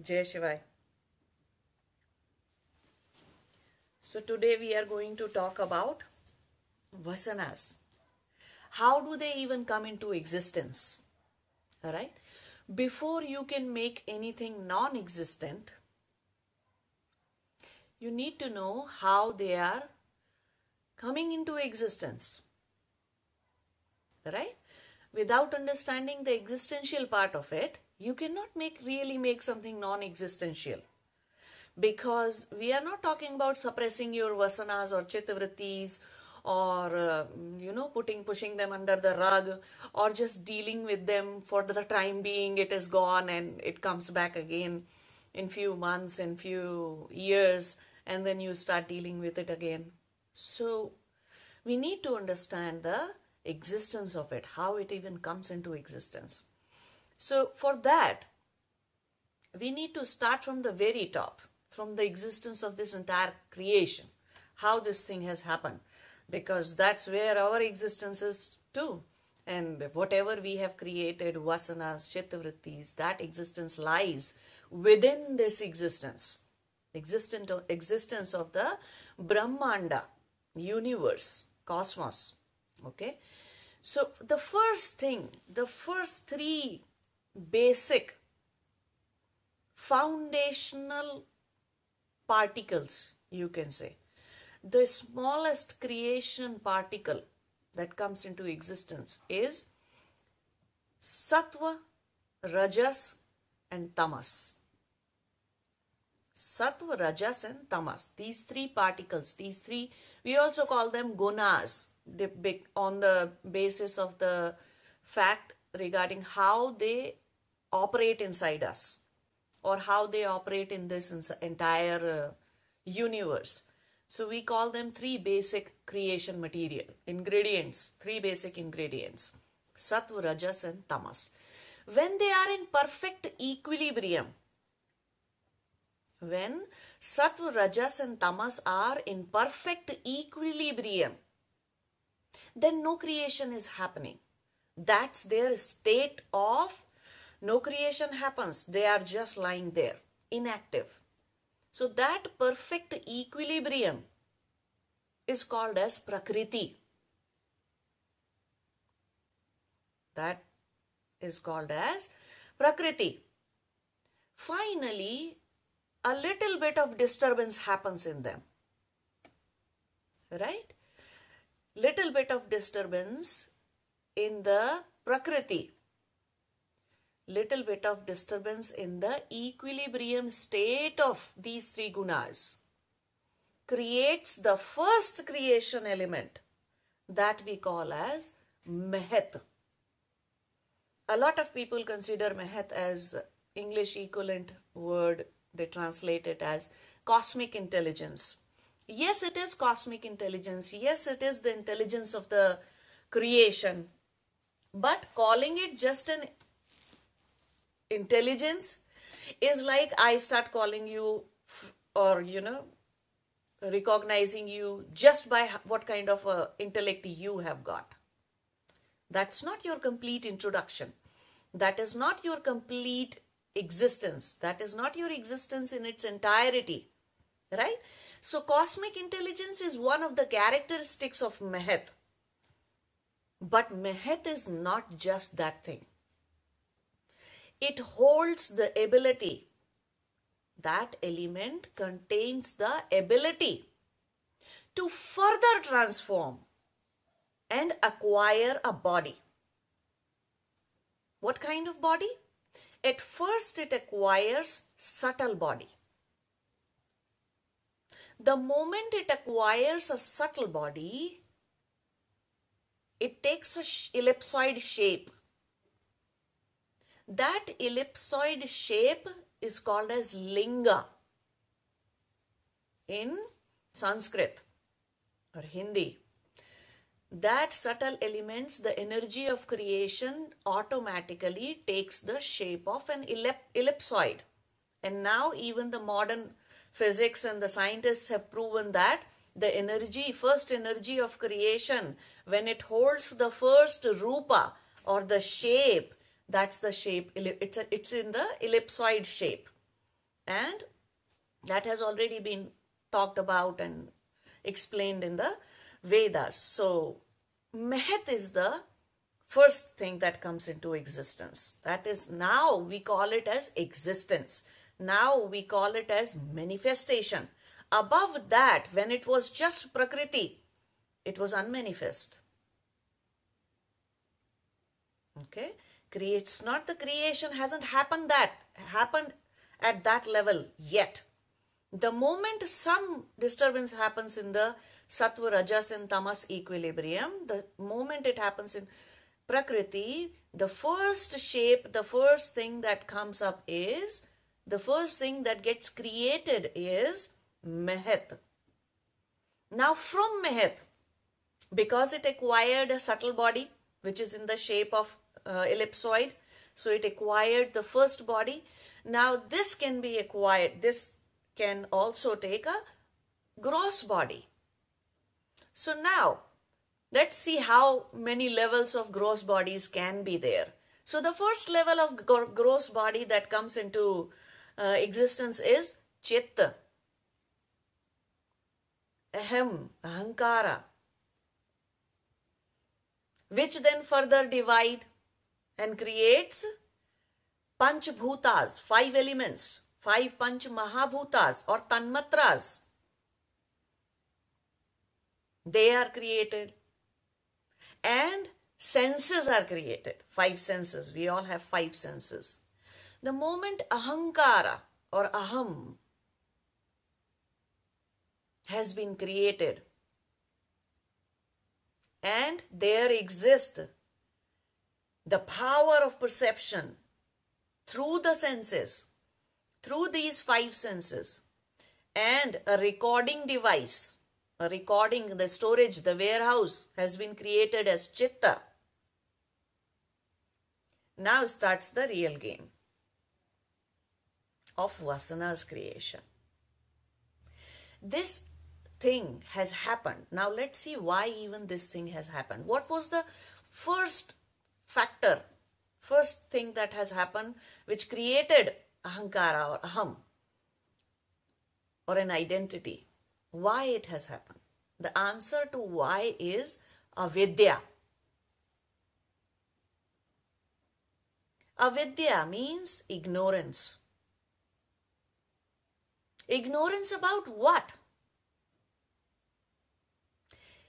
Jai Shivai. So today we are going to talk about vasanas. How do they even come into existence? All right. Before you can make anything non existent, you need to know how they are coming into existence. Right? Without understanding the existential part of it, you cannot make really make something non-existential. Because we are not talking about suppressing your vasanas or chittavrittis or uh, you know putting pushing them under the rug or just dealing with them for the time being. It is gone and it comes back again in few months in few years and then you start dealing with it again. So we need to understand the existence of it how it even comes into existence so for that we need to start from the very top from the existence of this entire creation how this thing has happened because that's where our existence is too. And whatever we have created, vasanas, chittavrittis, that existence lies within this existence. Existent, existence of the Brahmanda, universe, cosmos. Okay. So the first thing, the first three basic foundational particles, you can say, the smallest creation particle that comes into existence is sattva, rajas, and tamas. Sattva, rajas, and tamas. These three particles, these three, we also call them gunas on the basis of the fact regarding how they operate inside us or how they operate in this entire uh, universe. So we call them three basic creation material, ingredients, three basic ingredients, sattva, rajas and tamas. When they are in perfect equilibrium, when sattva, rajas and tamas are in perfect equilibrium, then no creation is happening. That's their state of no creation happens. They are just lying there, inactive. So that perfect equilibrium is called as Prakriti. That is called as Prakriti. Finally, a little bit of disturbance happens in them. Right? Little bit of disturbance in the Prakriti little bit of disturbance in the equilibrium state of these three gunas creates the first creation element that we call as Mahat. A lot of people consider Mahat as English equivalent word. They translate it as cosmic intelligence. Yes, it is cosmic intelligence. Yes, it is the intelligence of the creation. But calling it just an intelligence is like I start calling you or, you know, recognizing you just by what kind of a intellect you have got. That's not your complete introduction. That is not your complete existence. That is not your existence in its entirety. Right? So, cosmic intelligence is one of the characteristics of Mahat. But Mahat is not just that thing it holds the ability. That element contains the ability to further transform and acquire a body. What kind of body? At first it acquires subtle body. The moment it acquires a subtle body, it takes a ellipsoid shape that ellipsoid shape is called as linga in Sanskrit or Hindi. That subtle elements, the energy of creation automatically takes the shape of an ellipsoid. And now even the modern physics and the scientists have proven that the energy, first energy of creation, when it holds the first rupa or the shape that's the shape. It's, a, it's in the ellipsoid shape. And that has already been talked about and explained in the Vedas. So, Mahat is the first thing that comes into existence. That is now we call it as existence. Now we call it as manifestation. Above that, when it was just Prakriti, it was unmanifest. Okay? Creates not the creation hasn't happened that happened at that level yet. The moment some disturbance happens in the sattva, rajas, and tamas equilibrium, the moment it happens in Prakriti, the first shape, the first thing that comes up is, the first thing that gets created is Mahat. Now, from Mahat, because it acquired a subtle body, which is in the shape of uh, ellipsoid, so it acquired the first body. Now, this can be acquired, this can also take a gross body. So now, let's see how many levels of gross bodies can be there. So the first level of gross body that comes into uh, existence is chitta, ahem, ahankara, which then further divide and creates panch bhutas, five elements, five panch mahabhutas or tanmatras. They are created and senses are created. Five senses. We all have five senses. The moment ahankara or aham has been created and there exists the power of perception through the senses, through these five senses, and a recording device, a recording, the storage, the warehouse has been created as chitta. Now starts the real game of Vasana's creation. This thing has happened. Now let's see why even this thing has happened. What was the first factor, first thing that has happened which created ahankara or aham or an identity? Why it has happened? The answer to why is avidya. Avidya means ignorance. Ignorance about what?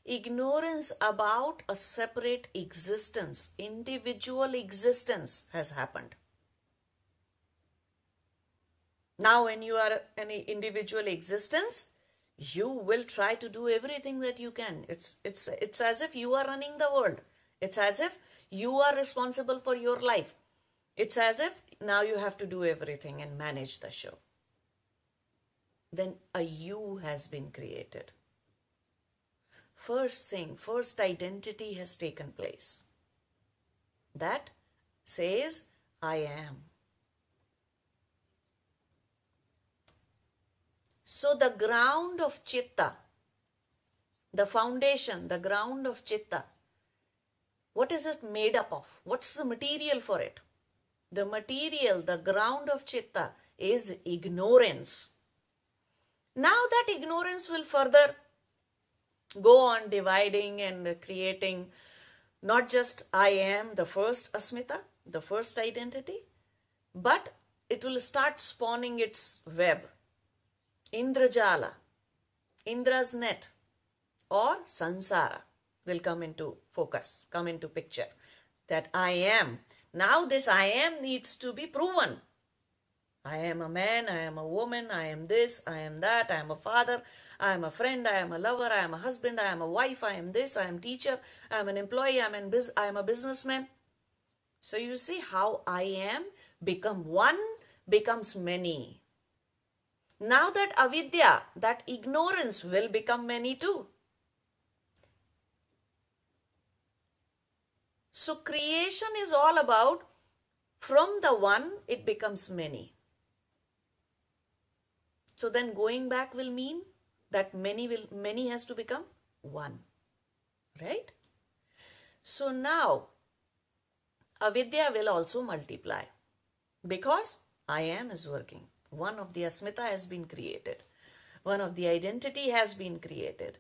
Ignorance about a separate existence, individual existence has happened. Now, when you are an individual existence, you will try to do everything that you can. It's, it's, it's as if you are running the world. It's as if you are responsible for your life. It's as if now you have to do everything and manage the show. Then a you has been created first thing, first identity has taken place. That says, I am. So the ground of chitta, the foundation, the ground of chitta, what is it made up of? What's the material for it? The material, the ground of chitta is ignorance. Now that ignorance will further go on dividing and creating not just I am the first Asmita, the first identity, but it will start spawning its web. Indrajala, Indra's net, or Sansara will come into focus, come into picture. That I am. Now, this I am needs to be proven. I am a man, I am a woman, I am this, I am that, I am a father, I am a friend, I am a lover, I am a husband, I am a wife, I am this, I am teacher, I am an employee, I am, in I am a businessman. So you see how I am become one becomes many. Now that avidya, that ignorance will become many too. So creation is all about from the one it becomes many. So then going back will mean that many will many has to become one. Right? So now avidya will also multiply because I am is working. One of the asmita has been created. One of the identity has been created.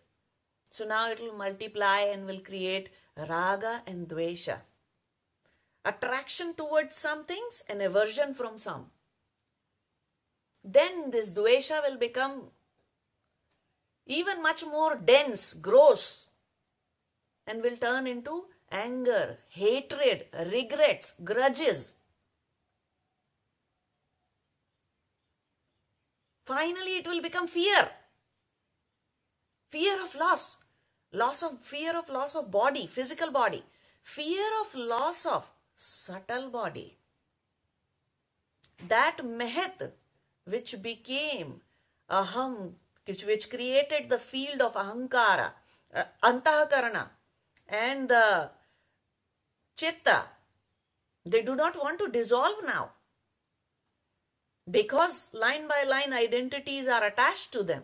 So now it will multiply and will create raga and dvesha. Attraction towards some things and aversion from some. Then this dvesha will become even much more dense, gross, and will turn into anger, hatred, regrets, grudges. Finally, it will become fear. Fear of loss. Loss of fear of loss of body, physical body. Fear of loss of subtle body. That Mahat which became aham, which, which created the field of ahankara, uh, antahakarana, and the chitta, they do not want to dissolve now. Because line by line identities are attached to them.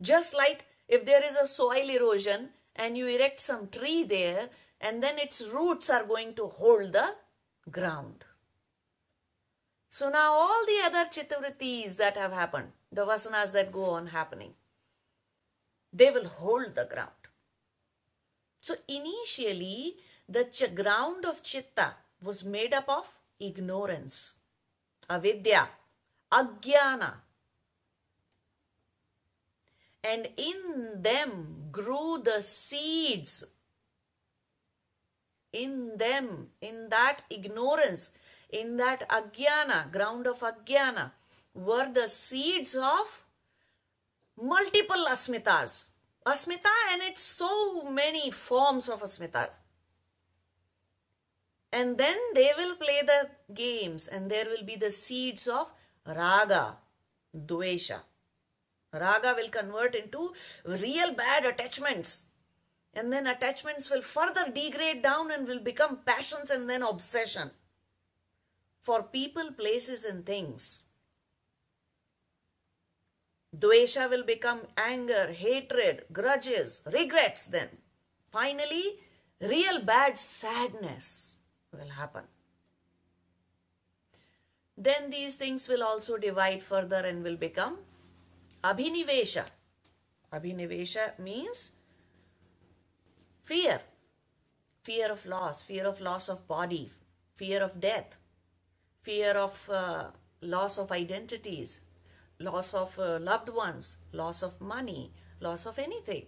Just like if there is a soil erosion and you erect some tree there and then its roots are going to hold the ground. So now all the other chittavrittis that have happened, the vasanas that go on happening, they will hold the ground. So initially, the ch- ground of chitta was made up of ignorance, avidya, ajnana. And in them grew the seeds. In them, in that ignorance, in that ajnana, ground of ajnana, were the seeds of multiple asmitas. Asmita and its so many forms of asmitas. And then they will play the games and there will be the seeds of raga, dvesha. Raga will convert into real bad attachments. And then attachments will further degrade down and will become passions and then obsession for people, places, and things. Dvesha will become anger, hatred, grudges, regrets then. Finally, real bad sadness will happen. Then these things will also divide further and will become abhinivesha. Abhinivesha means fear. Fear of loss, fear of loss of body, fear of death, fear of uh, loss of identities, loss of uh, loved ones, loss of money, loss of anything,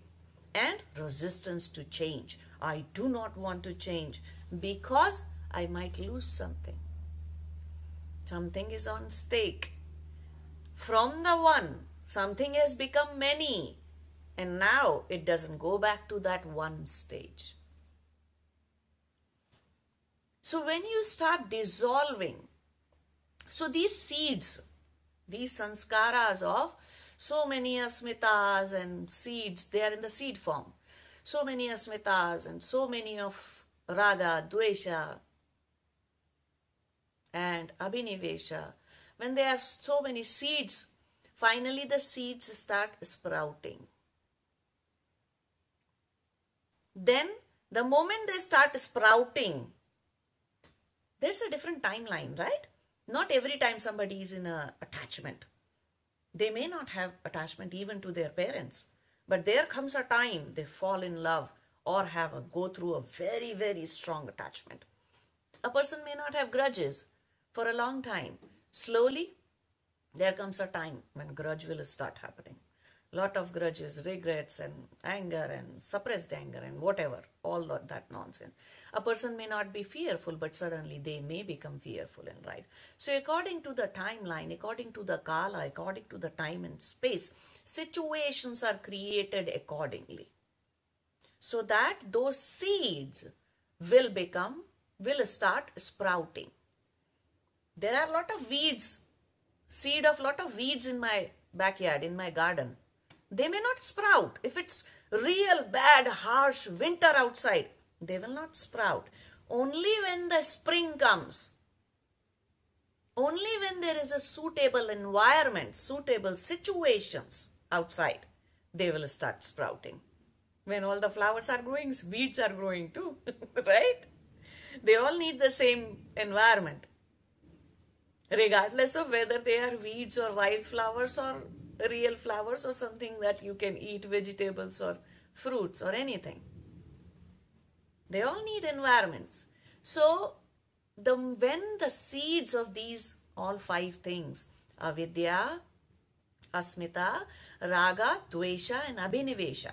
and resistance to change. I do not want to change because I might lose something. Something is on stake. From the one, something has become many, and now it doesn't go back to that one stage. So when you start dissolving, so these seeds, these sanskaras of so many asmitas and seeds, they are in the seed form. So many asmitas and so many of raga, dvesha, and abhinivesha. When there are so many seeds, finally the seeds start sprouting. Then, the moment they start sprouting, there's a different timeline, right? Not every time somebody is in a attachment. They may not have attachment even to their parents, but there comes a time they fall in love or have a go through a very very strong attachment. A person may not have grudges for a long time. Slowly, there comes a time when grudge will start happening. Lot of grudges, regrets, and anger, and suppressed anger, and whatever, all that nonsense. A person may not be fearful, but suddenly they may become fearful and right. So, according to the timeline, according to the kala, according to the time and space, situations are created accordingly. So that those seeds will become, will start sprouting. There are a lot of weeds, seed of lot of weeds in my backyard, in my garden. They may not sprout. If it's real bad, harsh winter outside, they will not sprout. Only when the spring comes, only when there is a suitable environment, suitable situations outside, they will start sprouting. When all the flowers are growing, weeds are growing too, right? They all need the same environment. regardless of whether they are weeds or wildflowers or real flowers or something that you can eat vegetables or fruits or anything. They all need environments. So the when the seeds of these all five things, avidya, asmita, raga, dvesha and abhinivesha,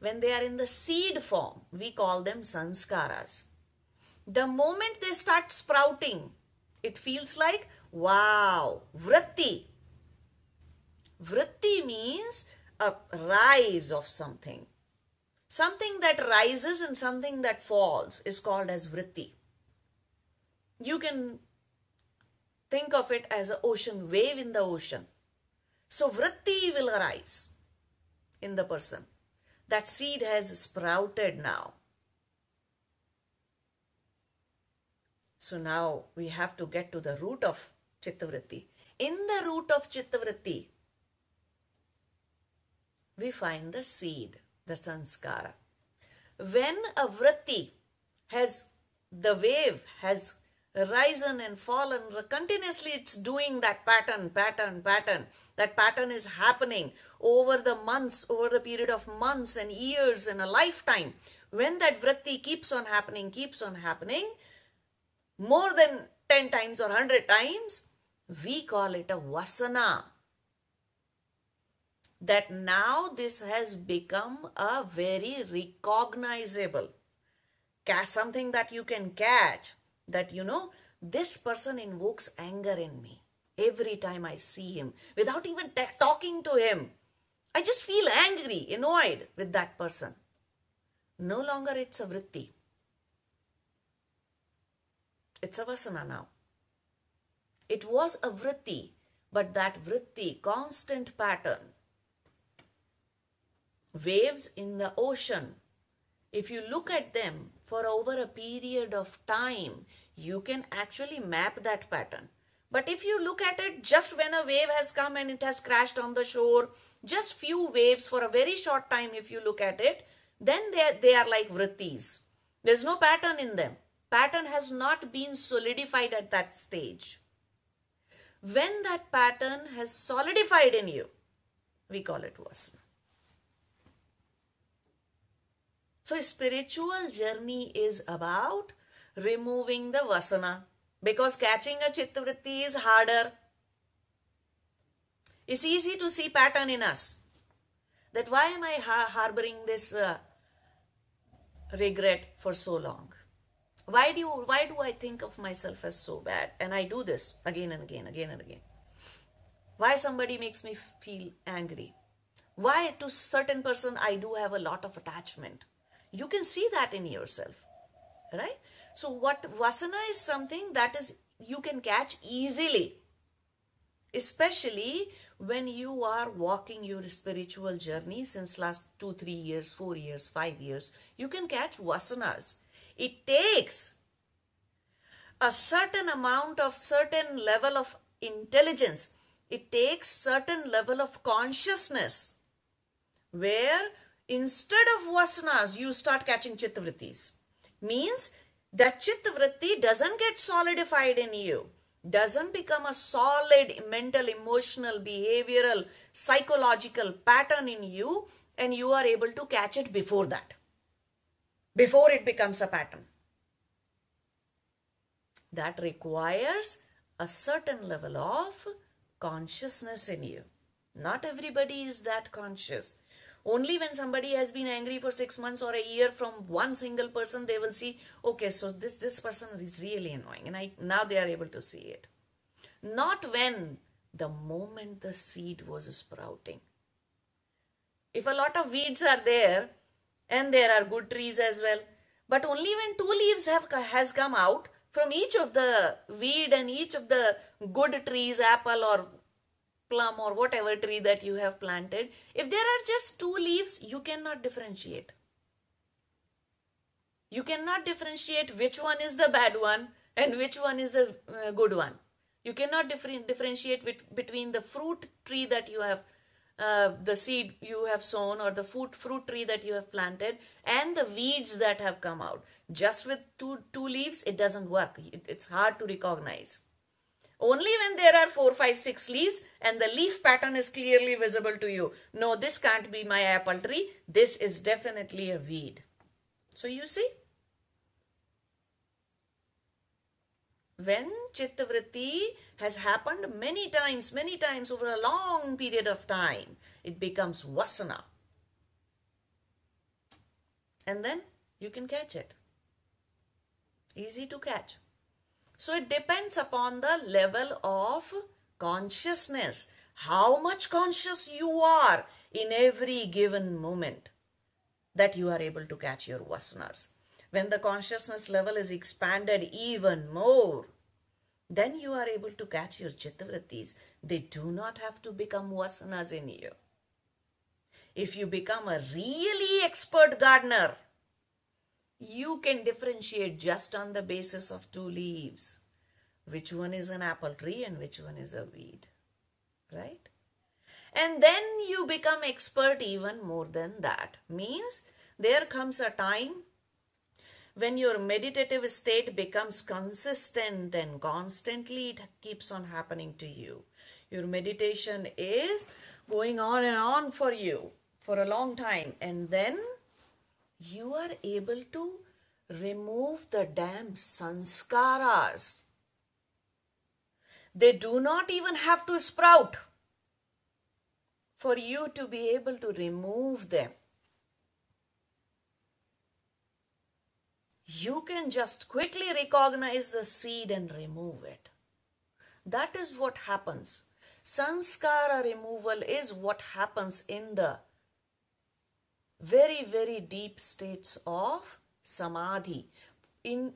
when they are in the seed form, we call them sanskaras. The moment they start sprouting, it feels like, wow, vritti. Vritti means a rise of something. Something that rises and something that falls is called as vritti. You can think of it as an ocean wave in the ocean. So vritti will arise in the person. That seed has sprouted now. So now we have to get to the root of Chittavritti. In the root of Chittavritti, we find the seed, the sanskara. When a vritti has, the wave has risen and fallen, continuously it's doing that pattern, pattern, pattern. That pattern is happening over the months, over the period of months and years and a lifetime. When that vritti keeps on happening, keeps on happening, more than 10 times or 100 times, we call it a vasana. That now this has become a very recognizable, something that you can catch, that you know, this person invokes anger in me every time I see him without even talking to him. I just feel angry, annoyed with that person. No longer it's a vritti. It's a vasana now. It was a vritti, but that vritti, constant pattern, waves in the ocean, if you look at them for over a period of time, you can actually map that pattern. But if you look at it just when a wave has come and it has crashed on the shore, just few waves for a very short time if you look at it, then they are, they are like vrittis. There's no pattern in them pattern has not been solidified at that stage. When that pattern has solidified in you, we call it vasana. So spiritual journey is about removing the vasana because catching a chittavritti is harder. It's easy to see pattern in us. That why am I harboring this uh, regret for so long? why do you, why do I think of myself as so bad? And I do this again and again, again and again. Why somebody makes me feel angry? Why to certain person I do have a lot of attachment? You can see that in yourself, right? So what vasana is something that is you can catch easily, especially when you are walking your spiritual journey since last two, three years, four years, five years. You can catch vasanas it takes a certain amount of certain level of intelligence. It takes certain level of consciousness where instead of vasanas, you start catching chittavrittis. Means that chittavritti doesn't get solidified in you, doesn't become a solid mental, emotional, behavioral, psychological pattern in you and you are able to catch it before that before it becomes a pattern. That requires a certain level of consciousness in you. Not everybody is that conscious. Only when somebody has been angry for six months or a year from one single person, they will see, okay, so this, this person is really annoying. And I now they are able to see it. Not when the moment the seed was sprouting. If a lot of weeds are there, and there are good trees as well. But only when two leaves have has come out from each of the weed and each of the good trees, apple or plum or whatever tree that you have planted, if there are just two leaves, you cannot differentiate. You cannot differentiate which one is the bad one and which one is the uh, good one. You cannot differ differentiate with, between the fruit tree that you have uh, the seed you have sown or the fruit, fruit tree that you have planted and the weeds that have come out. Just with two, two leaves, it doesn't work. It, it's hard to recognize. Only when there are four, five, six leaves and the leaf pattern is clearly visible to you. No, this can't be my apple tree. This is definitely a weed. So you see, when chittavritti has happened many times, many times over a long period of time, it becomes vasana. And then you can catch it. Easy to catch. So it depends upon the level of consciousness, how much conscious you are in every given moment that you are able to catch your vasanas. When the consciousness level is expanded even more, then you are able to catch your chittavrittis. They do not have to become vasanas in you. If you become a really expert gardener, you can differentiate just on the basis of two leaves. Which one is an apple tree and which one is a weed right? And then you become expert even more than that. Means there comes a time when your meditative state becomes consistent and constantly it keeps on happening to you. Your meditation is going on and on for you for a long time. And then you are able to remove the damn sanskaras. They do not even have to sprout for you to be able to remove them. You can just quickly recognize the seed and remove it. That is what happens. Sanskara removal is what happens in the very, very deep states of samadhi. In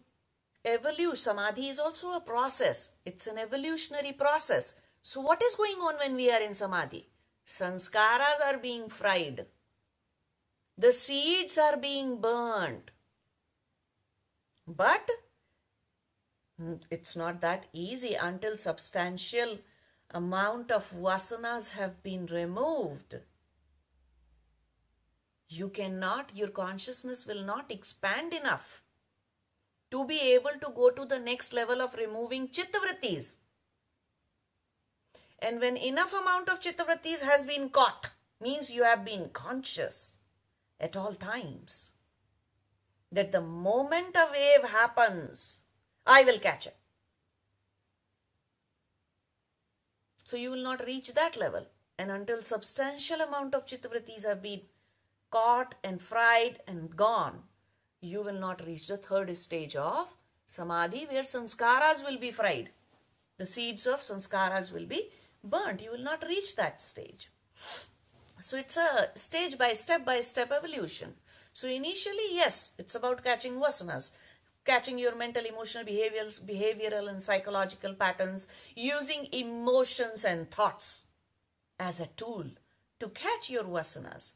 evolution, samadhi is also a process. It's an evolutionary process. So what is going on when we are in samadhi? Sanskaras are being fried. The seeds are being burnt. But hmm, it's not that easy until substantial amount of vasanas have been removed you cannot, your consciousness will not expand enough to be able to go to the next level of removing chittavrittis. And when enough amount of chittavrittis has been caught, means you have been conscious at all times. That the moment a wave happens, I will catch it. So you will not reach that level. And until substantial amount of chittavrittis have been caught and fried and gone, you will not reach the third stage of samadhi where sanskaras will be fried. The seeds of sanskaras will be burnt. You will not reach that stage. So it's a stage by step by step evolution. So initially, yes, it's about catching vasanas, catching your mental, emotional, behavioral, behavioral and psychological patterns, using emotions and thoughts as a tool to catch your vasanas.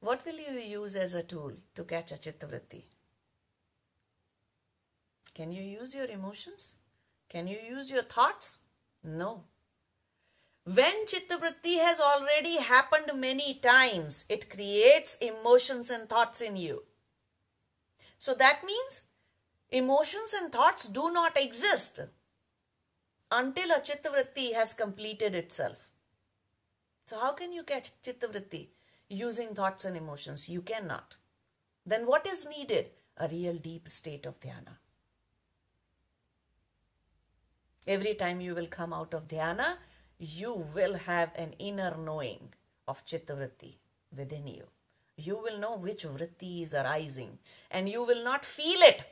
What will you use as a tool to catch a chittavritti? Can you use your emotions? Can you use your thoughts? No. When chittavritti has already happened many times, it creates emotions and thoughts in you. So that means emotions and thoughts do not exist until a chittavritti has completed itself. So how can you catch chittavritti? Using thoughts and emotions. You cannot. Then what is needed? A real deep state of dhyana. Every time you will come out of dhyana, you will have an inner knowing of chittavritti within you. You will know which vritti is arising and you will not feel it.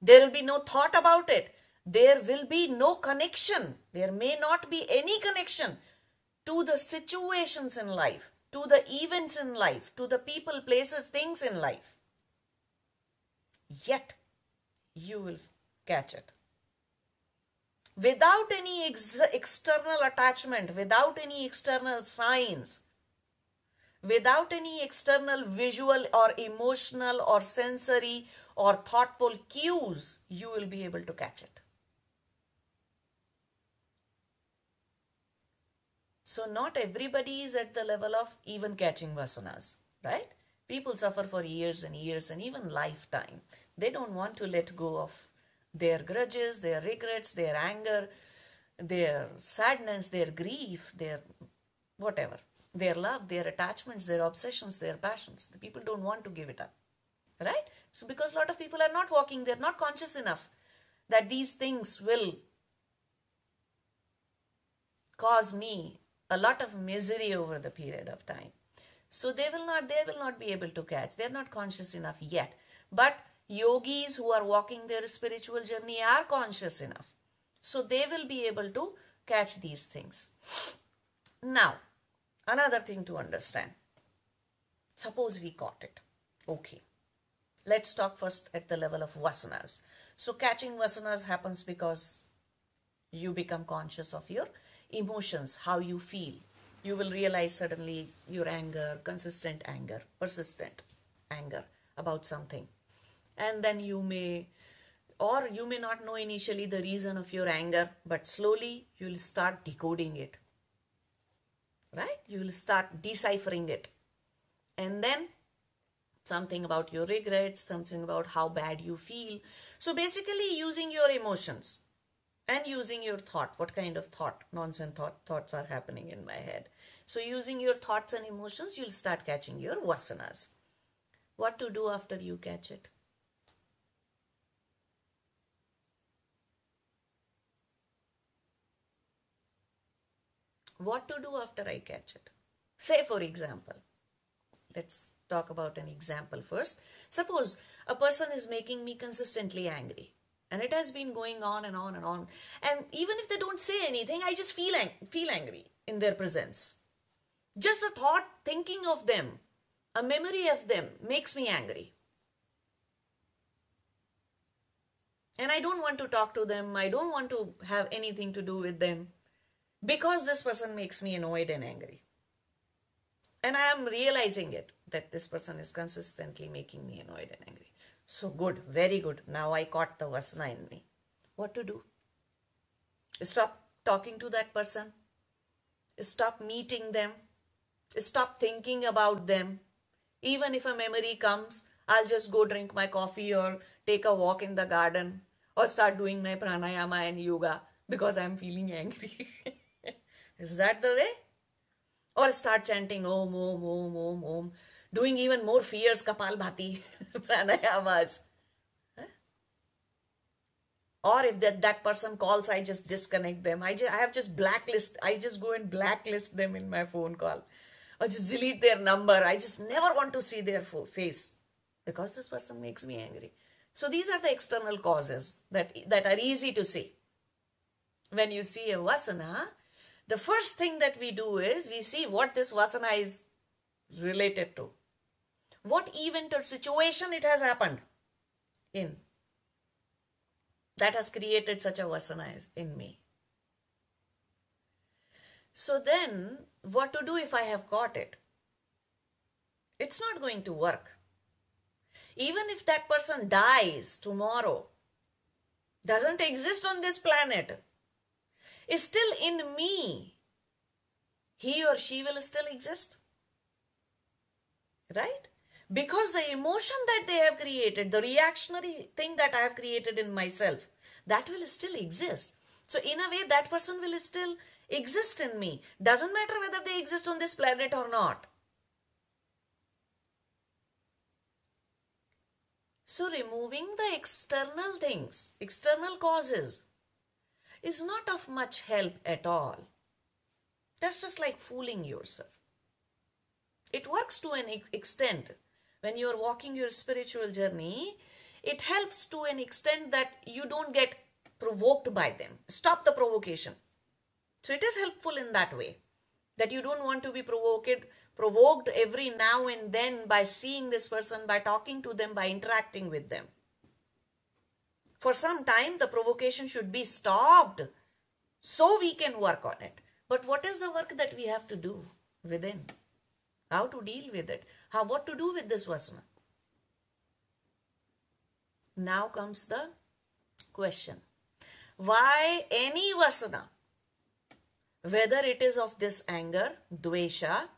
There will be no thought about it. There will be no connection. There may not be any connection to the situations in life to the events in life, to the people, places, things in life. Yet, you will catch it. Without any ex external attachment, without any external signs, without any external visual or emotional or sensory or thoughtful cues, you will be able to catch it. So not everybody is at the level of even catching vasanas, right? People suffer for years and years and even lifetime. They don't want to let go of their grudges, their regrets, their anger, their sadness, their grief, their whatever, their love, their attachments, their obsessions, their passions. The people don't want to give it up. Right? So, because a lot of people are not walking, they're not conscious enough that these things will cause me a lot of misery over the period of time. So they will not they will not be able to catch. They're not conscious enough yet. But yogis who are walking their spiritual journey are conscious enough. So they will be able to catch these things. Now, another thing to understand. Suppose we caught it. Okay. Let's talk first at the level of vasanas. So catching vasanas happens because you become conscious of your emotions, how you feel. You will realize suddenly your anger, consistent anger, persistent anger about something. And then you may, or you may not know initially the reason of your anger, but slowly you will start decoding it. Right? You will start deciphering it. And then something about your regrets, something about how bad you feel. So basically, using your emotions and using your thought. What kind of thought, nonsense thought, thoughts are happening in my head? So, using your thoughts and emotions, you'll start catching your vasanas. What to do after you catch it? What to do after I catch it? Say, for example, let's talk about an example first. Suppose a person is making me consistently angry and it has been going on and on and on. And even if they don't say anything i just feel ang- feel angry in their presence. Just the thought thinking of them a memory of them makes me angry. And i don't want to talk to them. I don't want to have anything to do with them. Because this person makes me annoyed and angry. And i am realizing it that this person is consistently making me annoyed and angry so good, very good. Now I caught the vasana in me. What to do? Stop talking to that person. Stop meeting them. Stop thinking about them. Even if a memory comes, I'll just go drink my coffee or take a walk in the garden or start doing my pranayama and yoga because I'm feeling angry. Is that the way? Or start chanting Om, Om, Om, Om, Om doing even more fierce Kapalbhati pranayamas. Or if that, that person calls, I just disconnect them. I just I have just blacklist. I just go and blacklist them in my phone call. Or just delete their number. I just never want to see their face because this person makes me angry. So these are the external causes that, that are easy to see. When you see a vasana, the first thing that we do is we see what this vasana is related to what event or situation it has happened in that has created such a vasana in me. So then, what to do if I have caught it? It's not going to work. Even if that person dies tomorrow, doesn't exist on this planet, is still in me, he or she will still exist. Right? Because the emotion that they have created, the reactionary thing that I have created in myself, that will still exist. So, in a way, that person will still exist in me. Doesn't matter whether they exist on this planet or not. So, removing the external things, external causes, is not of much help at all. That's just like fooling yourself. It works to an extent, when you are walking your spiritual journey, it helps to an extent that you don't get provoked by them. Stop the provocation. So it is helpful in that way that you don't want to be provoked provoked every now and then by seeing this person by talking to them by interacting with them for some time the provocation should be stopped so we can work on it but what is the work that we have to do within how to deal with it, how what to do with this vasana. Now comes the question. Why any vasana, whether it is of this anger, dvesha,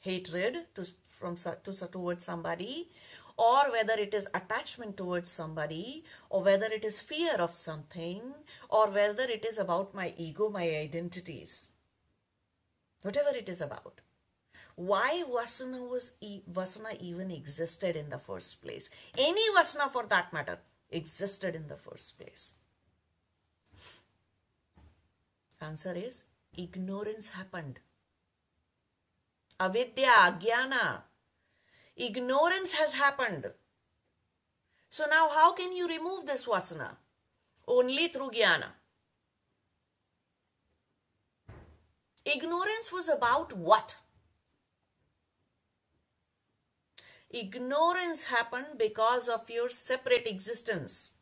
hatred to, from to, towards somebody, or whether it is attachment towards somebody, or whether it is fear of something, or whether it is about my ego, my identities. Whatever it is about. Why Vasana was Vasana even existed in the first place? Any Vasana for that matter existed in the first place. Answer is ignorance happened. Avidya, Jnana. Ignorance has happened. So now how can you remove this vasana? Only through jnana. Ignorance was about what? Ignorance happened because of your separate existence.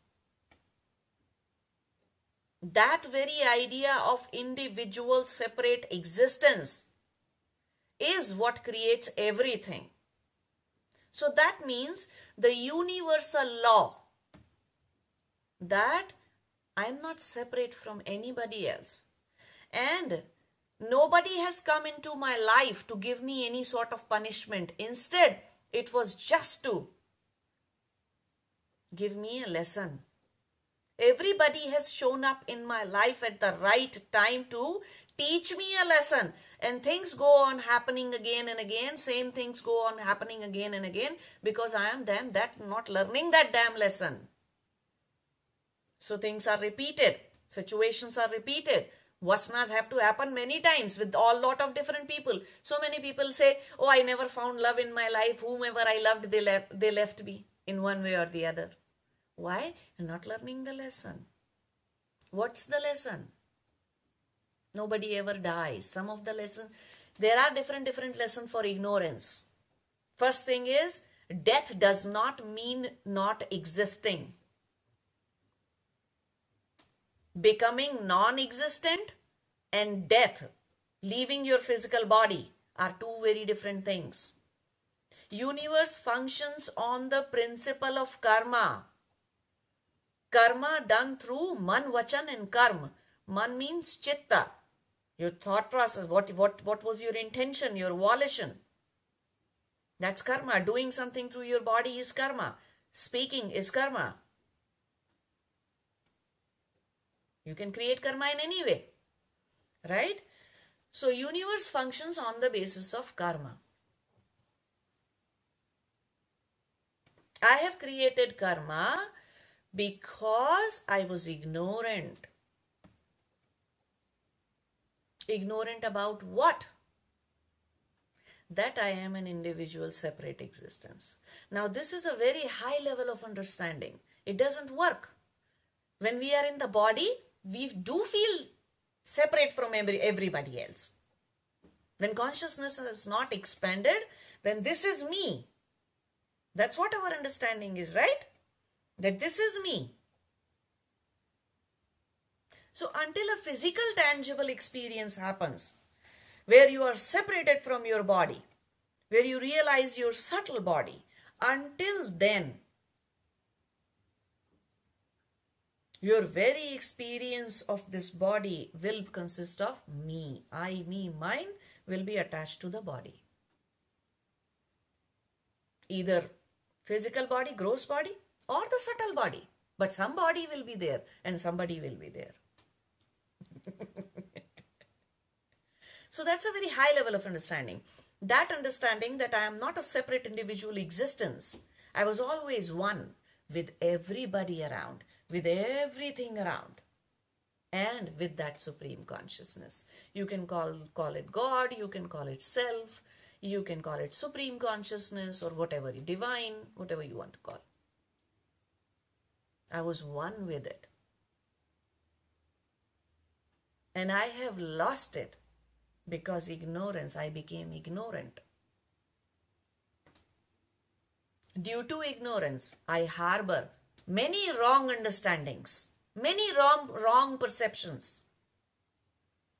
That very idea of individual separate existence is what creates everything. So that means the universal law that I'm not separate from anybody else. And nobody has come into my life to give me any sort of punishment. Instead, it was just to give me a lesson. Everybody has shown up in my life at the right time to teach me a lesson. And things go on happening again and again. Same things go on happening again and again because i am damn that not learning that damn lesson. So things are repeated. Situations are repeated vasanas have to happen many times with all lot of different people so many people say oh i never found love in my life whomever i loved they left they left me in one way or the other why not learning the lesson what's the lesson Nobody ever dies. Some of the lessons, there are different, different lesson for ignorance. First thing is, death does not mean not existing. Becoming non-existent and death, leaving your physical body are two very different things. Universe functions on the principle of karma. Karma done through man, vachan and karma. Man means chitta your thought process, what, what, what was your intention, your volition. That's karma. Doing something through your body is karma. Speaking is karma. You can create karma in any way. Right? So universe functions on the basis of karma. I have created karma because I was ignorant. Ignorant about what? That I am an individual separate existence. Now, this is a very high level of understanding. It doesn't work. When we are in the body, we do feel separate from every, everybody else. When consciousness is not expanded, then this is me. That's what our understanding is, right? That this is me. So until a physical tangible experience happens, where you are separated from your body, where you realize your subtle body, until then, your very experience of this body will consist of me. I, me, mine will be attached to the body. Either physical body, gross body, or the subtle body. But somebody will be there and somebody will be there. so that's a very high level of understanding. That understanding that I am not a separate individual existence. I was always one with everybody around, with everything around and with that supreme consciousness. You can call, call it God, you can call it self, you can call it supreme consciousness or whatever, divine, whatever you want to call. I was one with it and I have lost it because ignorance, I became ignorant. Due to ignorance, I harbor many wrong understandings, many wrong, wrong perceptions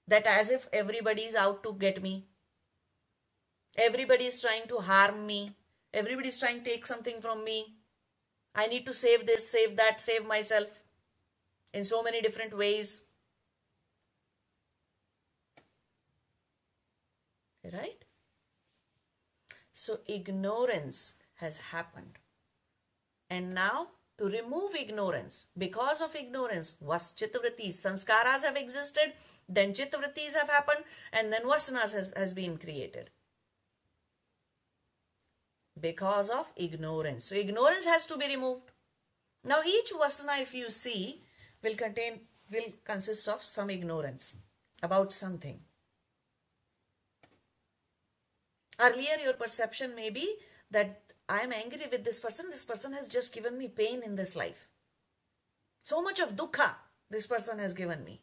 that as if everybody is out to get me, everybody is trying to harm me, everybody is trying to take something from me. I need to save this, save that, save myself in so many different ways. right? So ignorance has happened. And now to remove ignorance, because of ignorance, was chittavrittis, sanskaras have existed, then chittavrittis have happened, and then vasanas has, has been created. Because of ignorance. So ignorance has to be removed. Now each vasana, if you see, will contain, will consist of some ignorance about something. Earlier, your perception may be that I am angry with this person. This person has just given me pain in this life. So much of dukkha this person has given me.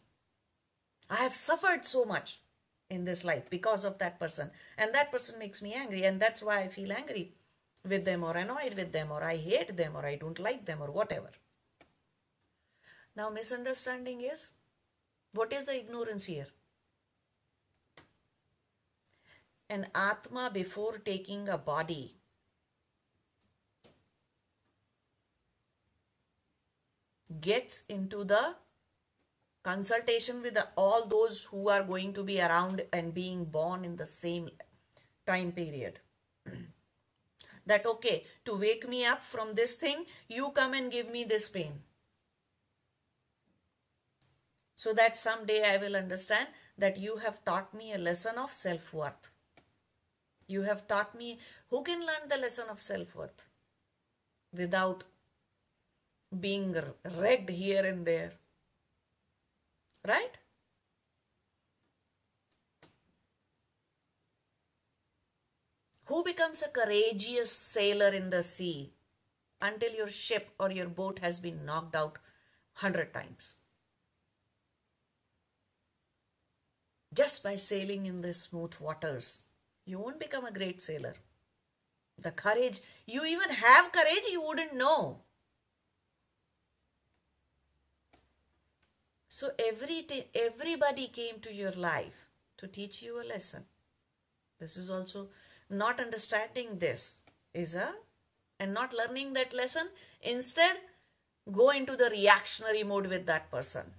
I have suffered so much in this life because of that person. And that person makes me angry. And that's why I feel angry with them or annoyed with them or I hate them or I don't like them or whatever. Now, misunderstanding is what is the ignorance here? An Atma before taking a body gets into the consultation with the, all those who are going to be around and being born in the same time period. that okay, to wake me up from this thing, you come and give me this pain. So that someday I will understand that you have taught me a lesson of self worth. You have taught me who can learn the lesson of self worth without being wrecked here and there. Right? Who becomes a courageous sailor in the sea until your ship or your boat has been knocked out hundred times? Just by sailing in the smooth waters, you won't become a great sailor. The courage, you even have courage, you wouldn't know. So every t- everybody came to your life to teach you a lesson. This is also not understanding this is a and not learning that lesson. Instead, go into the reactionary mode with that person.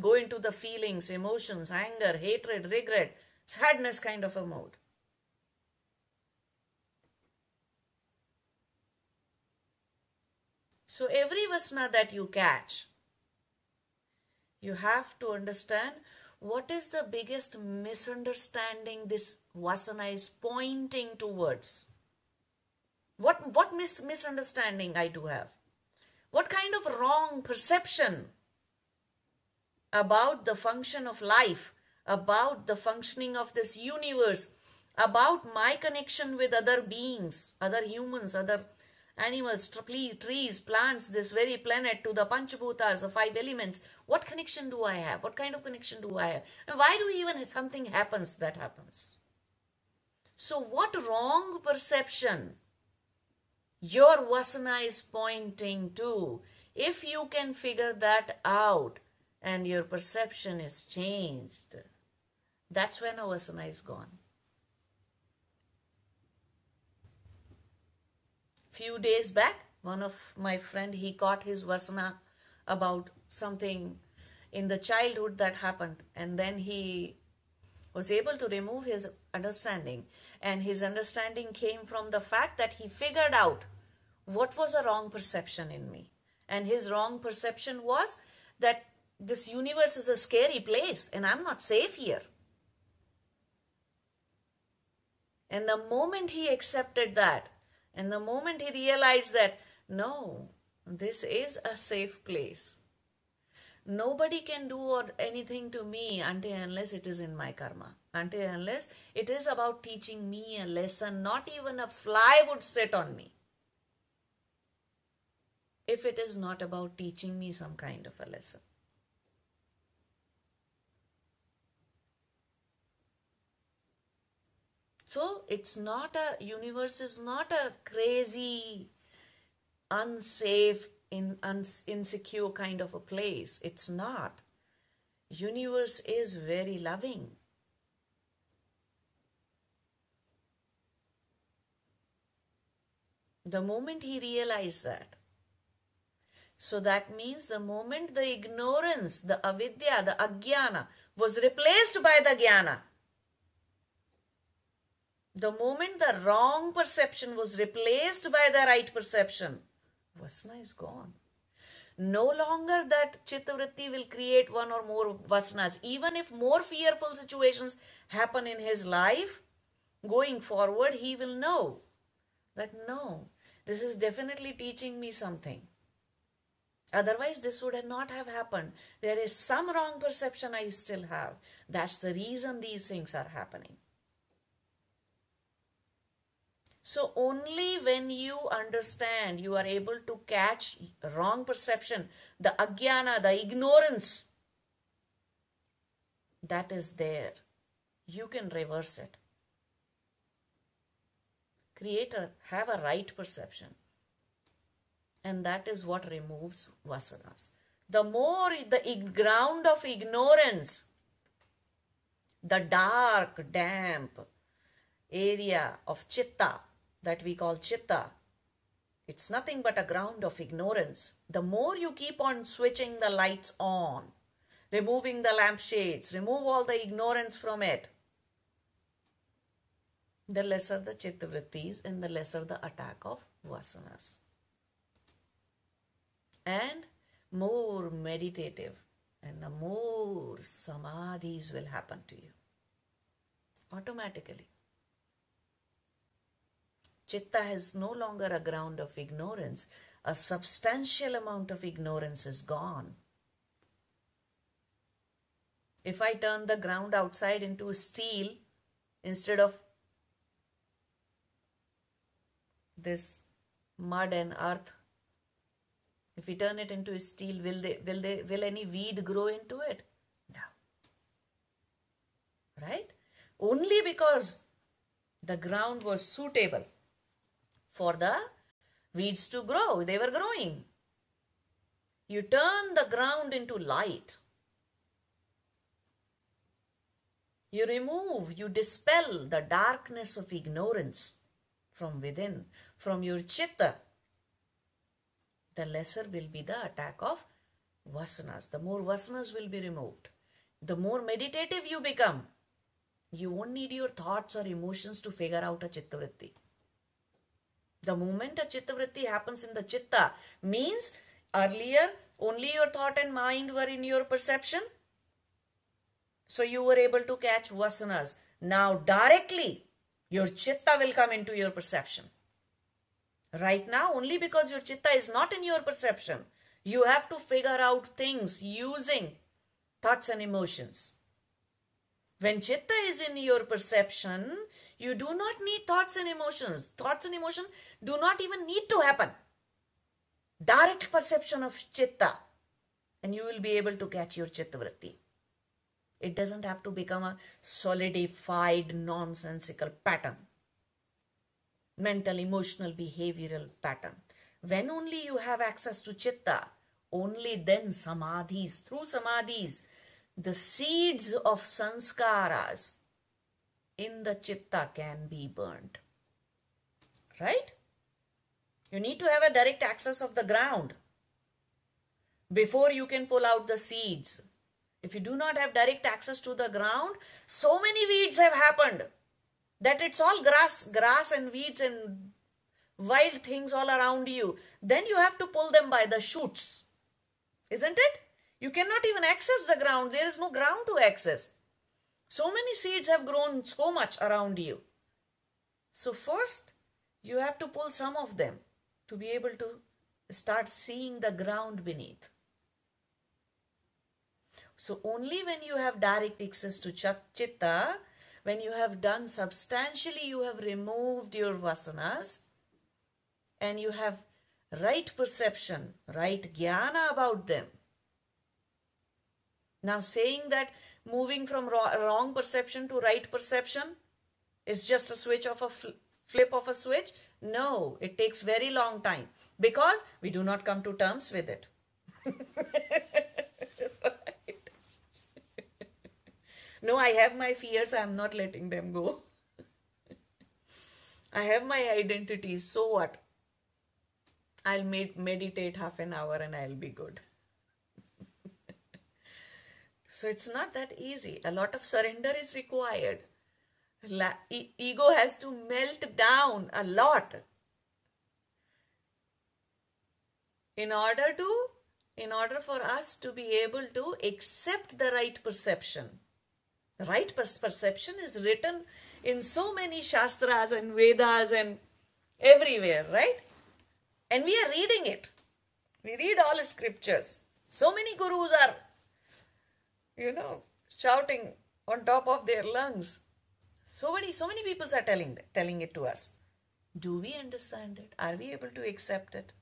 Go into the feelings, emotions, anger, hatred, regret, sadness kind of a mode. So every vasana that you catch, you have to understand what is the biggest misunderstanding this vasana is pointing towards. What, what mis- misunderstanding I do have? What kind of wrong perception about the function of life, about the functioning of this universe, about my connection with other beings, other humans, other animals, trees, plants, this very planet, to the Panchabhutas, the five elements. What connection do I have? What kind of connection do I have? And why do even something happens that happens? So what wrong perception your vasana is pointing to, if you can figure that out and your perception is changed, that's when a vasana is gone. Few days back one of my friend he caught his vasana about something in the childhood that happened. And then he was able to remove his understanding. And his understanding came from the fact that he figured out what was a wrong perception in me. And his wrong perception was that this universe is a scary place and i'm not safe here. And the moment he accepted that and the moment he realized that, no, this is a safe place. Nobody can do or anything to me until unless it is in my karma. Until unless it is about teaching me a lesson, not even a fly would sit on me. If it is not about teaching me some kind of a lesson. So it's not a universe is not a crazy, unsafe, in, uns, insecure kind of a place. It's not. Universe is very loving. The moment he realized that, so that means the moment the ignorance, the avidya, the ajnana was replaced by the jnana, the moment the wrong perception was replaced by the right perception, Vasana is gone. No longer that Chittavritti will create one or more vasanas. Even if more fearful situations happen in his life, going forward, he will know that no, this is definitely teaching me something. Otherwise, this would not have happened. There is some wrong perception I still have. That's the reason these things are happening. So, only when you understand, you are able to catch wrong perception, the agyana, the ignorance that is there, you can reverse it. Create a, have a right perception. And that is what removes vasanas. The more the ground of ignorance, the dark, damp area of chitta that we call chitta, it's nothing but a ground of ignorance. The more you keep on switching the lights on, removing the lampshades, remove all the ignorance from it, the lesser the chitta vrittis and the lesser the attack of vasanas and more meditative and the more samadhis will happen to you automatically. Chitta has no longer a ground of ignorance. A substantial amount of ignorance is gone. If I turn the ground outside into steel instead of this mud and earth if we turn it into steel, will they will they will any weed grow into it? No. Right? Only because the ground was suitable for the weeds to grow. They were growing. You turn the ground into light. You remove, you dispel the darkness of ignorance from within, from your chitta the lesser will be the attack of vasanas. The more vasanas will be removed. The more meditative you become, you won't need your thoughts or emotions to figure out a chittavritti. The moment a chittavritti happens in the chitta means earlier only your thought and mind were in your perception. So you were able to catch vasanas. Now directly your chitta will come into your perception right now only because your chitta is not in your perception. You have to figure out things using thoughts and emotions. When chitta is in your perception, you do not need thoughts and emotions. Thoughts and emotion do not even need to happen. Direct perception of chitta and you will be able to catch your chitta vritti. It doesn't have to become a solidified nonsensical pattern mental, emotional, behavioral pattern. When only you have access to chitta, only then samadhis, through samadhis, the seeds of sanskaras in the chitta can be burned. Right? You need to have a direct access of the ground before you can pull out the seeds. If you do not have direct access to the ground, so many weeds have happened that it's all grass grass and weeds and wild things all around you then you have to pull them by the shoots isn't it you cannot even access the ground there is no ground to access so many seeds have grown so much around you so first you have to pull some of them to be able to start seeing the ground beneath so only when you have direct access to chitta when you have done substantially, you have removed your vasanas and you have right perception, right jnana about them. Now saying that moving from wrong perception to right perception is just a switch of a flip of a switch. No, it takes very long time because we do not come to terms with it. No, I have my fears, I'm not letting them go. I have my identity, so what? I'll med- meditate half an hour and I'll be good. So it's not that easy. A lot of surrender is required. La- e- ego has to melt down a lot. in order to in order for us to be able to accept the right perception right perception is written in so many shastras and vedas and everywhere right and we are reading it we read all scriptures so many gurus are you know shouting on top of their lungs. So many so many people are telling telling it to us. Do we understand it? Are we able to accept it?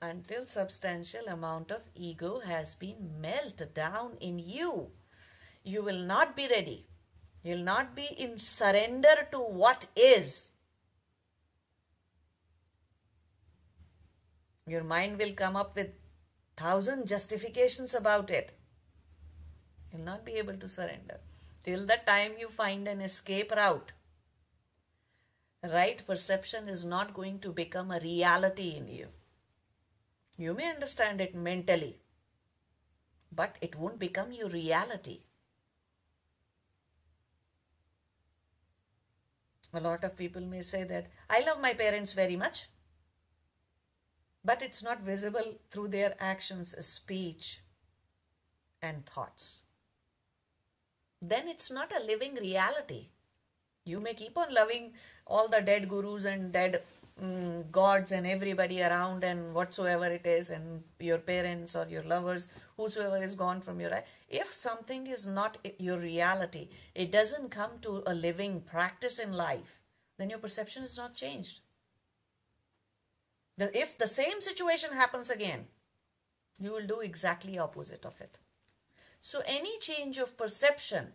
Until substantial amount of ego has been melted down in you you will not be ready. You'll not be in surrender to what is. Your mind will come up with thousand justifications about it you'll not be able to surrender. Till the time you find an escape route right perception is not going to become a reality in you. You may understand it mentally, but it won't become your reality. A lot of people may say that I love my parents very much, but it's not visible through their actions, speech, and thoughts. Then it's not a living reality. You may keep on loving all the dead gurus and dead mm, gods and everybody around and whatsoever it is and your parents or your lovers whosoever is gone from your life if something is not your reality it doesn't come to a living practice in life then your perception is not changed the, if the same situation happens again you will do exactly opposite of it so any change of perception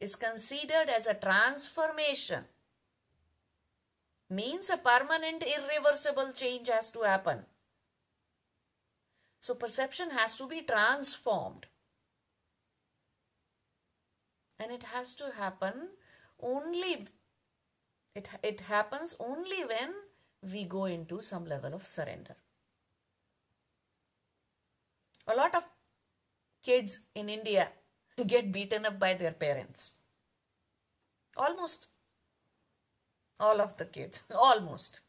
is considered as a transformation means a permanent irreversible change has to happen. So perception has to be transformed. And it has to happen only, it, it happens only when we go into some level of surrender. A lot of kids in India get beaten up by their parents. Almost all of the kids, almost.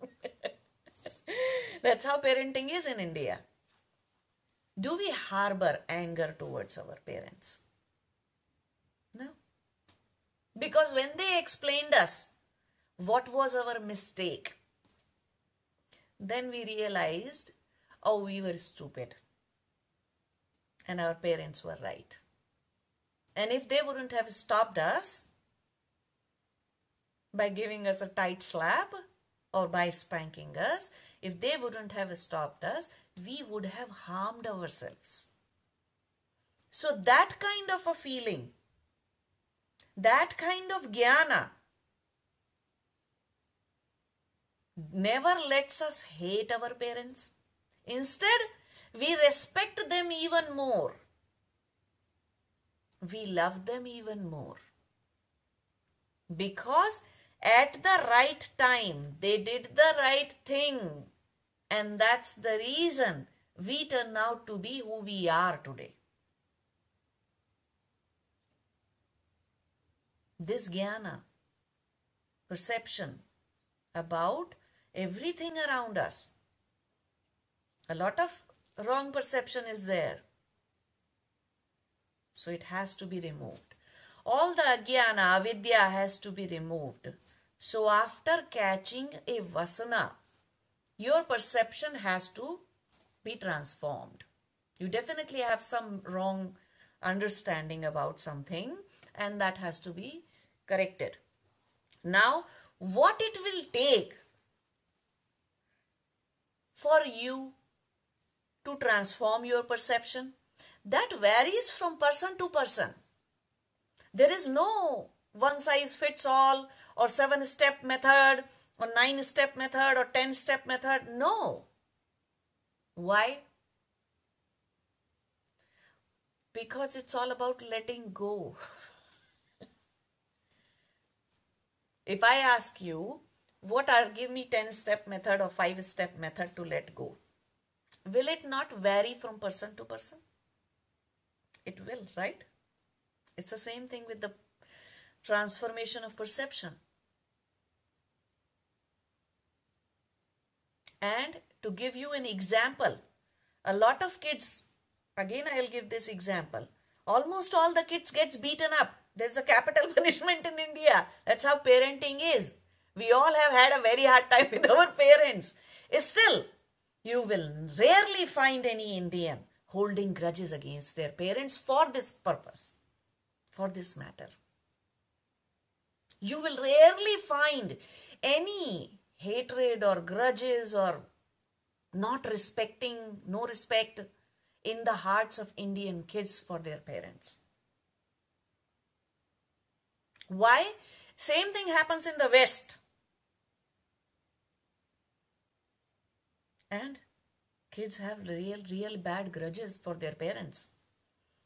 That's how parenting is in India. Do we harbor anger towards our parents? No. Because when they explained us what was our mistake, then we realized, oh, we were stupid. And our parents were right. And if they wouldn't have stopped us, by giving us a tight slap or by spanking us, if they wouldn't have stopped us, we would have harmed ourselves. So that kind of a feeling, that kind of jnana never lets us hate our parents. Instead, we respect them even more. We love them even more. Because at the right time. They did the right thing. And that's the reason we turn out to be who we are today. This jnana, perception about everything around us. A lot of wrong perception is there. So it has to be removed. All the ajnana, avidya has to be removed. So after catching a vasana, your perception has to be transformed. You definitely have some wrong understanding about something and that has to be corrected. Now, what it will take for you to transform your perception, that varies from person to person. There is no one size fits all or seven step method or nine step method or 10 step method. No. Why? Because it's all about letting go. if I ask you, what are give me 10 step method or 5 step method to let go? Will it not vary from person to person? It will, right? It's the same thing with the transformation of perception. And to give you an example, a lot of kids, again I'll give this example, almost all the kids gets beaten up. There's a capital punishment in India. That's how parenting is. We all have had a very hard time with our parents. Eh, still, you will rarely find any Indian holding grudges against their parents for this purpose, for this matter. You will rarely find any hatred or grudges or not respecting, no respect in the hearts of Indian kids for their parents. Why? Same thing happens in the West. And kids have real, real bad grudges for their parents.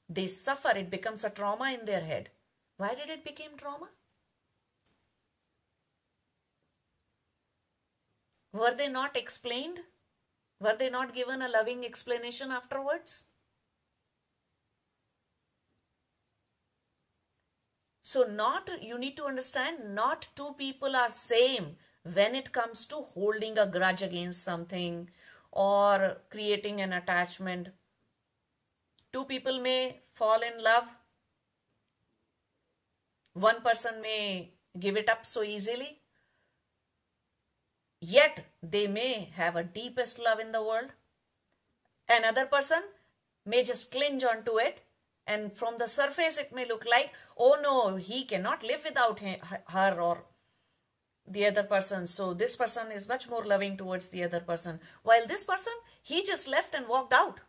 They suffer, it becomes a trauma in their head. Why did it become trauma? Were they not explained? Were they not given a loving explanation afterwards? So not you need to understand not two people are same when it comes to holding a grudge against something or creating an attachment. Two people may fall in love. One person may give it up so easily. Yet they may have a deepest love in the world. Another person may just cling on to it and from the surface it may look like oh no he cannot live without her or the other person. So this person is much more loving towards the other person. While this person he just left and walked out.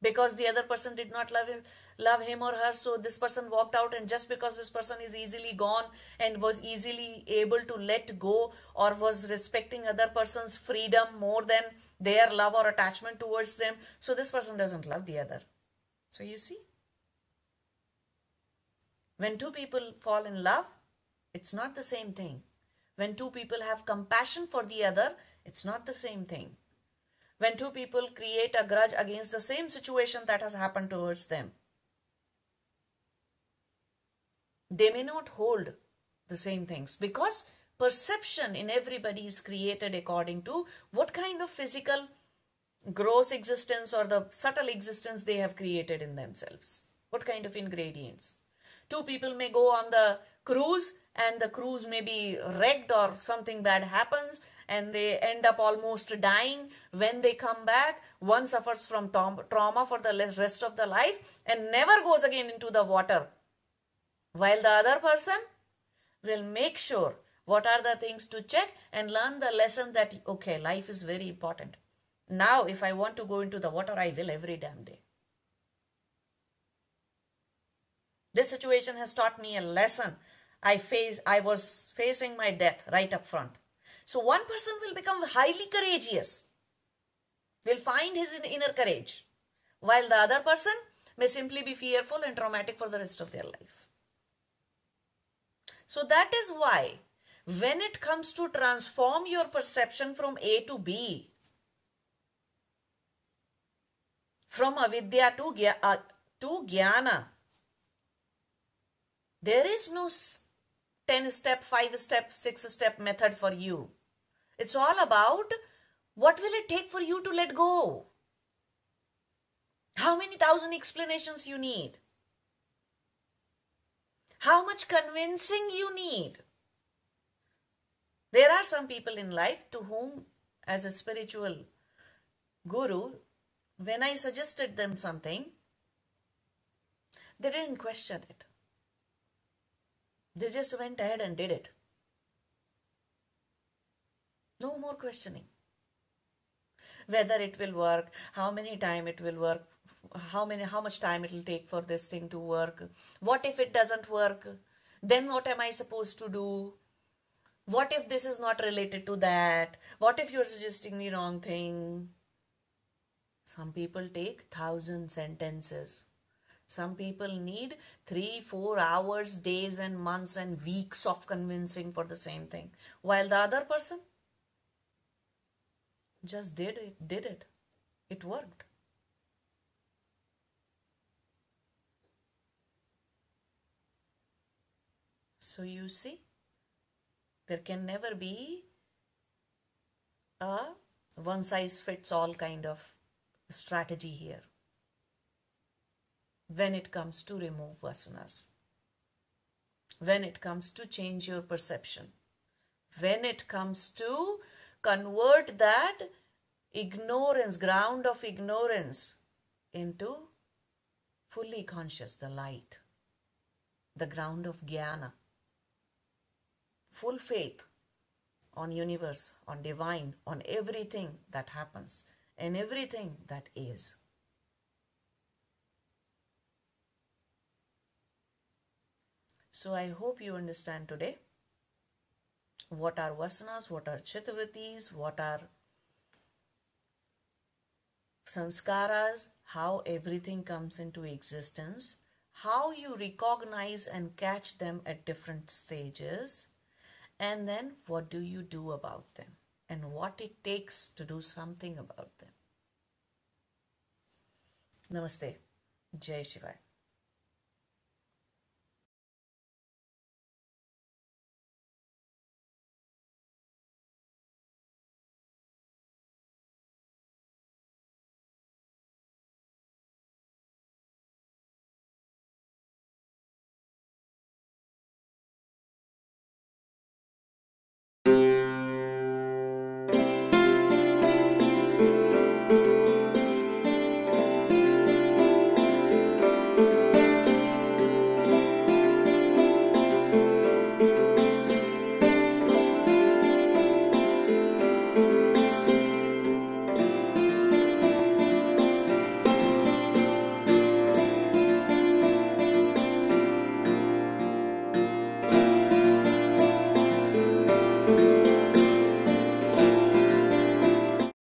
Because the other person did not love him love him or her. So this person walked out and just because this person is easily gone and was easily able to let go or was respecting other person's freedom more than their love or attachment towards them so this person doesn't love the other. So you see, when two people fall in love, it's not the same thing. When two people have compassion for the other, it's not the same thing. When two people create a grudge against the same situation that has happened towards them, they may not hold the same things because perception in everybody is created according to what kind of physical gross existence or the subtle existence they have created in themselves. What kind of ingredients? Two people may go on the cruise and the cruise may be wrecked or something bad happens and they end up almost dying. When they come back, one suffers from trauma for the rest of the life and never goes again into the water. While the other person will make sure what are the things to check and learn the lesson that, okay, life is very important. Now, if I want to go into the water, I will every damn day. This situation has taught me a lesson. I face, I was facing my death right up front. So one person will become highly courageous, will find his inner courage, while the other person may simply be fearful and traumatic for the rest of their life. So that is why when it comes to transform your perception from A to B, from avidya to, uh, to jnana. There is no 10 step, 5 step, 6 step method for you. It's all about what will it take for you to let go? How many thousand explanations you need? How much convincing you need? There are some people in life to whom, as a spiritual guru, when I suggested them something, they didn't question it. They just went ahead and did it. No more questioning. Whether it will work, how many time it will work, how many how much time it will take for this thing to work. What if it doesn't work? Then what am I supposed to do? What if this is not related to that? What if you're suggesting the wrong thing? Some people take thousand sentences. Some people need three, four hours, days, and months and weeks of convincing for the same thing. While the other person just did it, did it. It worked. So you see, there can never be a one size fits all kind of strategy here when it comes to remove vasanas, when it comes to change your perception, when it comes to convert that ignorance, ground of ignorance, into fully conscious, the light, the ground of jnana, full faith on universe, on divine, on everything that happens and everything that is. So I hope you understand today what are vasanas, what are chittavrittis, what are sanskaras, how everything comes into existence, how you recognize and catch them at different stages, and then what do you do about them and what it takes to do something about them. Namaste. Jai Shivaya.